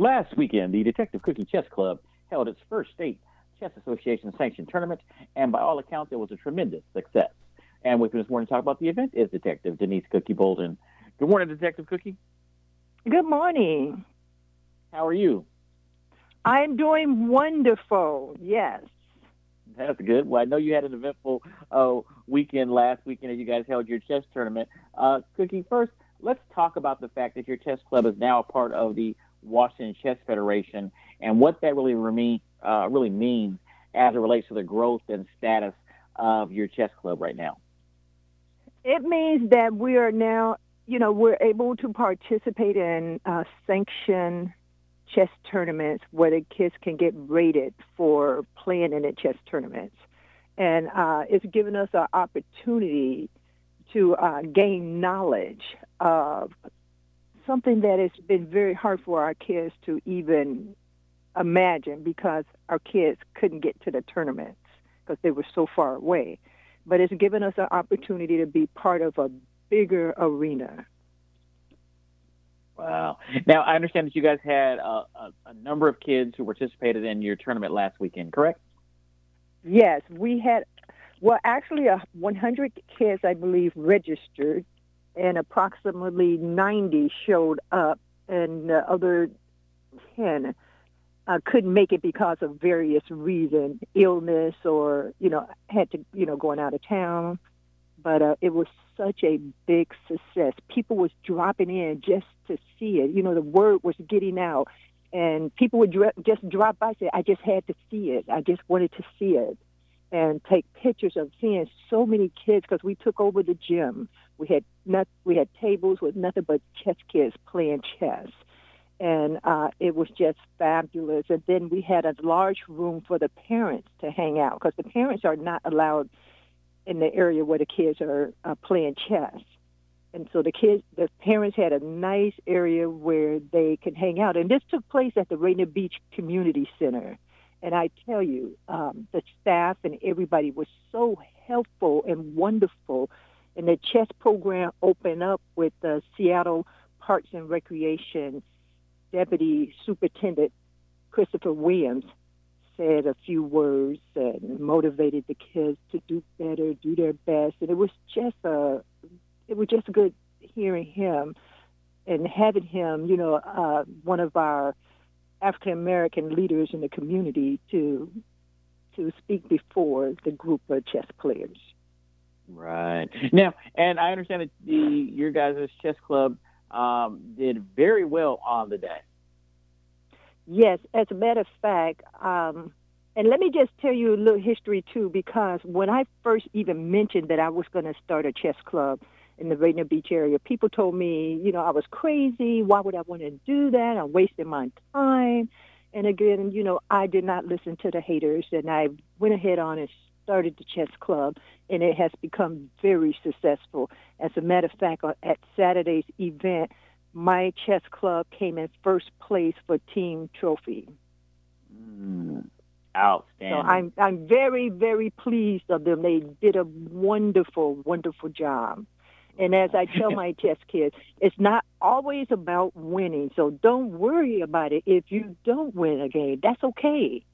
Last weekend, the Detective Cookie Chess Club held its first state Chess Association sanctioned tournament, and by all accounts, it was a tremendous success. And with me this morning to talk about the event is Detective Denise Cookie Bouldin. Good morning, Detective Cookie. Good morning. How are you? I'm doing wonderful. Yes. That's good. Well, I know you had an eventful uh, weekend last weekend as you guys held your chess tournament. Uh, Cookie, first, let's talk about the fact that your chess club is now a part of the Washington Chess Federation and what that really uh, really means as it relates to the growth and status of your chess club right now. It means that we are now, you know, we're able to participate in uh, sanctioned chess tournaments where the kids can get rated for playing in the chess tournaments. And uh, it's given us an opportunity to uh, gain knowledge of something that has been very hard for our kids to even imagine because our kids couldn't get to the tournaments because they were so far away. But it's given us an opportunity to be part of a bigger arena. Wow. Now, I understand that you guys had a, a, a number of kids who participated in your tournament last weekend, correct? Yes, we had, well, actually, uh, a 100 kids, I believe, registered, and approximately 90 showed up, and the other 10 uh, couldn't make it because of various reasons, illness or you know had to you know going out of town. But uh, it was such a big success. People was dropping in just to see it. You know, the word was getting out, and people would dr- just drop by. Say, "I just had to see it. I just wanted to see it." and take pictures of seeing so many kids because we took over the gym. We had not, we had tables with nothing but chess kids playing chess, and uh, it was just fabulous. And then we had a large room for the parents to hang out because the parents are not allowed in the area where the kids are uh, playing chess. And so the kids, the parents had a nice area where they could hang out. And this took place at the Rainier Beach Community Center. And I tell you, um, the staff and everybody was so helpful and wonderful. And the chess program opened up with the Seattle Parks and Recreation Deputy Superintendent Christopher Williams said a few words and motivated the kids to do better, do their best, and it was just a, it was just good hearing him and having him, you know, uh, one of our African American leaders in the community to to speak before the group of chess players. Right now, and I understand that the your guys' chess club um, did very well on the day. Yes, as a matter of fact, um, and let me just tell you a little history too, because when I first even mentioned that I was going to start a chess club in the Rainier Beach area, people told me, you know, I was crazy. Why would I want to do that? I'm wasting my time. And again, you know, I did not listen to the haters, and I went ahead on and started the chess club, and it has become very successful. As a matter of fact, at Saturday's event, my chess club came in first place for team trophy. Mm, outstanding. So I'm I'm very very pleased of them. They did a wonderful wonderful job. And as I tell my chess kids, it's not always about winning. So don't worry about it if you don't win a game. That's okay.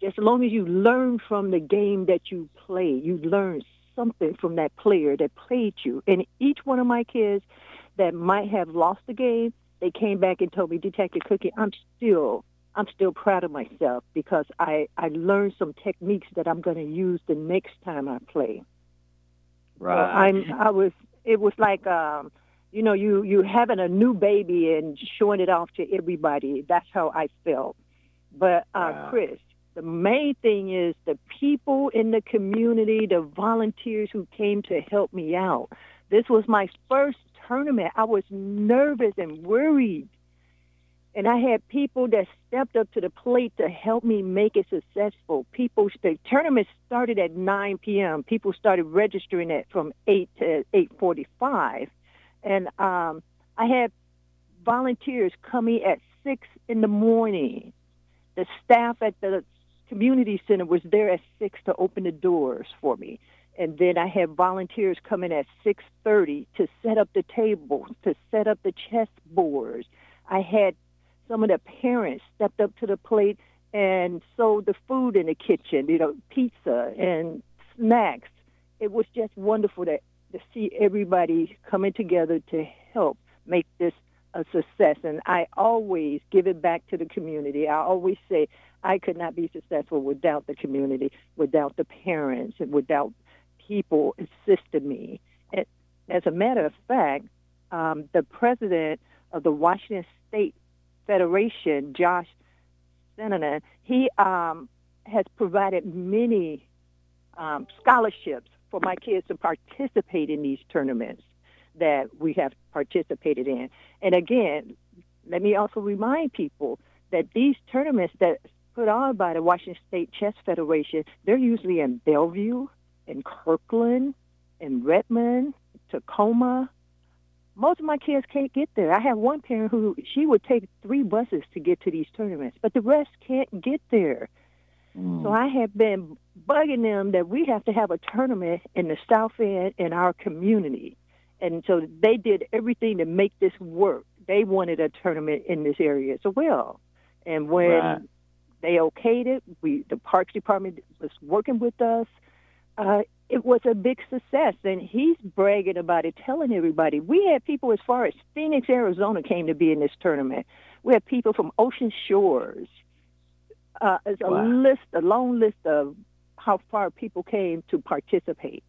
Just as long as you learn from the game that you play, you learn something from that player that played you. And each one of my kids that might have lost the game, they came back and told me, Detective Cookie, I'm still, I'm still proud of myself because I, I learned some techniques that I'm going to use the next time I play. Right. So I'm I was it was like um you know you you having a new baby and showing it off to everybody. That's how I felt. But uh Wow. Chris, the main thing is the people in the community, the volunteers who came to help me out. This was my first tournament. I was nervous and worried. And I had people that stepped up to the plate to help me make it successful. People, the tournament started at 9 p.m. People started registering it from 8 to 8:45, and um, I had volunteers coming at six in the morning. The staff at the community center was there at six to open the doors for me, and then I had volunteers coming at 6:30 to set up the tables, to set up the chess boards. I had some of the parents stepped up to the plate and sold the food in the kitchen, you know, pizza and snacks. It was just wonderful to, to see everybody coming together to help make this a success. And I always give it back to the community. I always say I could not be successful without the community, without the parents, and without people assisting me. And as a matter of fact, um, the president of the Washington State Federation, Josh Sinanan, he um, has provided many um, scholarships for my kids to participate in these tournaments that we have participated in. And again, let me also remind people that these tournaments that put on by the Washington State Chess Federation, they're usually in Bellevue, in Kirkland, in Redmond, Tacoma, most of my kids can't get there. I have one parent who she would take three buses to get to these tournaments, but the rest can't get there. Mm. So I have been bugging them that we have to have a tournament in the South End in our community. And so they did everything to make this work. They wanted a tournament in this area as well. And when Right. They okayed it, we the Parks Department was working with us. Uh, it was a big success, and he's bragging about it, telling everybody. We had people as far as Phoenix, Arizona, came to be in this tournament. We had people from Ocean Shores. Uh, it's a Wow. list, a long list of how far people came to participate.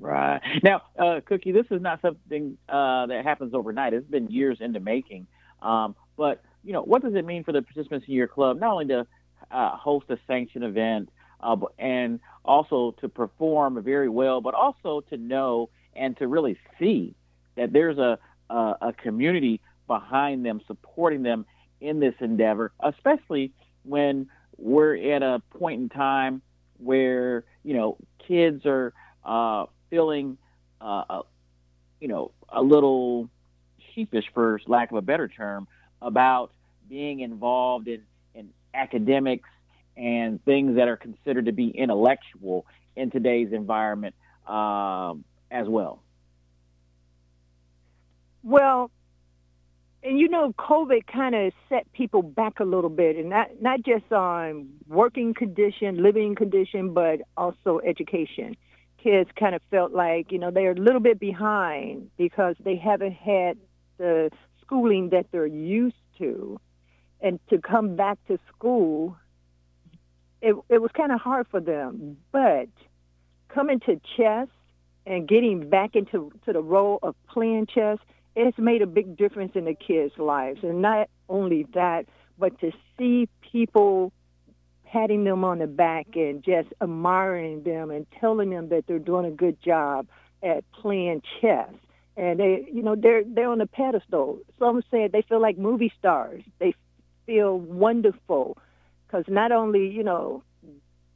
Right. Now, uh, Cookie, this is not something uh, that happens overnight. It's been years in the making. Um, but, you know, what does it mean for the participants in your club? Not only to uh, host a sanctioned event uh, and also to perform very well, but also to know and to really see that there's a, a, a community behind them, supporting them in this endeavor, especially when we're at a point in time where, you know, kids are uh, feeling, uh, you know, a little sheepish, for lack of a better term, about being involved in, in academics and things that are considered to be intellectual in today's environment um, as well. Well, and you know, COVID kind of set people back a little bit, and not not just on working condition, living condition, but also education. Kids kind of felt like you know they're a little bit behind because they haven't had the schooling that they're used to, and to come back to school, it it was kind of hard for them. But coming to chess and getting back into to the role of playing chess it's made a big difference in the kids' lives. And not only that, but to see people patting them on the back and just admiring them and telling them that they're doing a good job at playing chess. And they, you know, they're they're on a pedestal. Some said they feel like movie stars. They feel wonderful because not only, you know,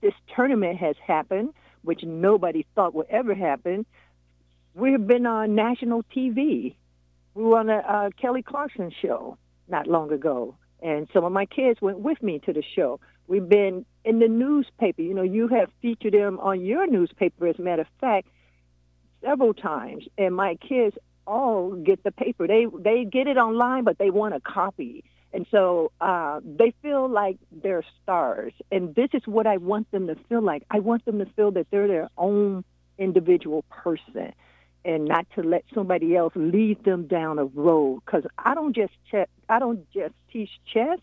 this tournament has happened, which nobody thought would ever happen. We've been on national TV. We were on a uh, Kelly Clarkson show not long ago, and some of my kids went with me to the show. We've been in the newspaper. You know, you have featured them on your newspaper, as a matter of fact, several times. And my kids all get the paper. They they get it online, but they want a copy. And so uh, they feel like they're stars. And this is what I want them to feel like. I want them to feel that they're their own individual person and not to let somebody else lead them down a road because i don't just i don't just teach chess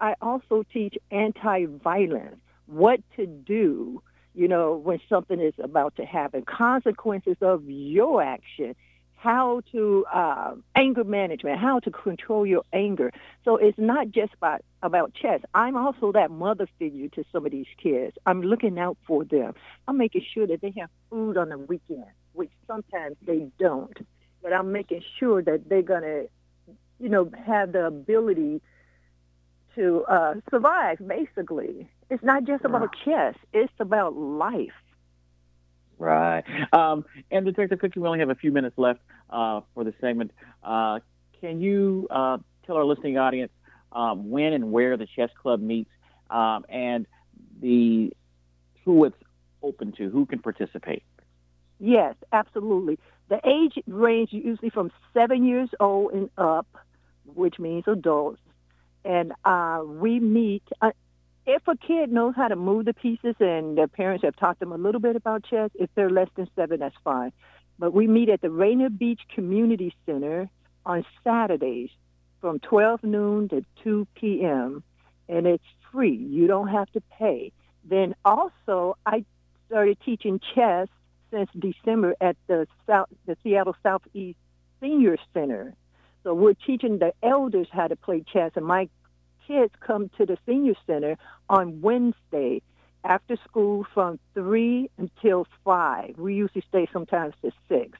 I also teach anti-violence, what to do, you know, when something is about to happen, consequences of your action, how to uh, anger management, how to control your anger. So it's not just about about chess. I'm also that mother figure to some of these kids. I'm looking out for them. I'm making sure that they have food on the weekend, which sometimes they don't. But I'm making sure that they're gonna, you know, have the ability to uh, survive. Basically, it's not just about chess. It's about life. Right. Um, and Detective Cookie, we only have a few minutes left uh, for the segment. Uh, can you uh, tell our listening audience um, when and where the chess club meets um, and the who it's open to, who can participate? Yes, absolutely. The age range usually from seven years old and up, which means adults, and uh, we meet. If a kid knows how to move the pieces and their parents have taught them a little bit about chess, if they're less than seven, that's fine. But we meet at the Rainier Beach Community Center on Saturdays from 12 noon to 2 p.m. and it's free. You don't have to pay. Then also, I started teaching chess since December at the South, the Seattle Southeast Senior Center. So we're teaching the elders how to play chess, and my kids come to the senior center on Wednesday after school from three until five. We usually stay sometimes to six,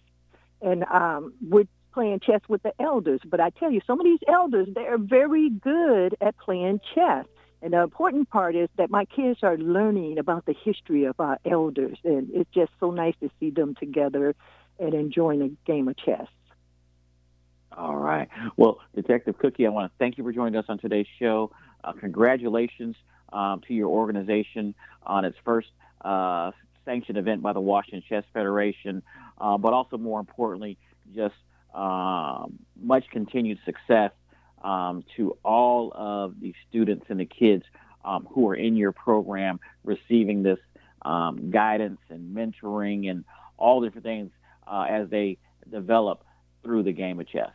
and um, we're playing chess with the elders. But I tell you, some of these elders they're very good at playing chess. And the important part is that my kids are learning about the history of our elders, and it's just so nice to see them together and enjoying a game of chess. All right. Well, Detective Cookie, I want to thank you for joining us on today's show. Uh, congratulations um, to your organization on its first uh, sanctioned event by the Washington Chess Federation, uh, but also more importantly, just um, much continued success um, to all of the students and the kids um, who are in your program receiving this um, guidance and mentoring and all different things uh, as they develop through the game of chess.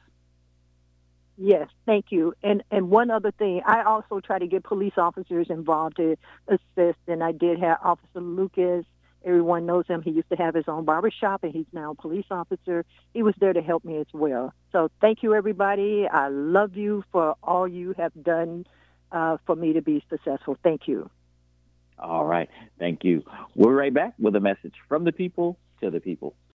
Yes, thank you. And and one other thing, I also try to get police officers involved to assist. And I did have Officer Lucas. Everyone knows him. He used to have his own barber shop, and he's now a police officer. He was there to help me as well. So thank you, everybody. I love you for all you have done uh, for me to be successful. Thank you. All right. Thank you. We're right back with a message from the people to the people.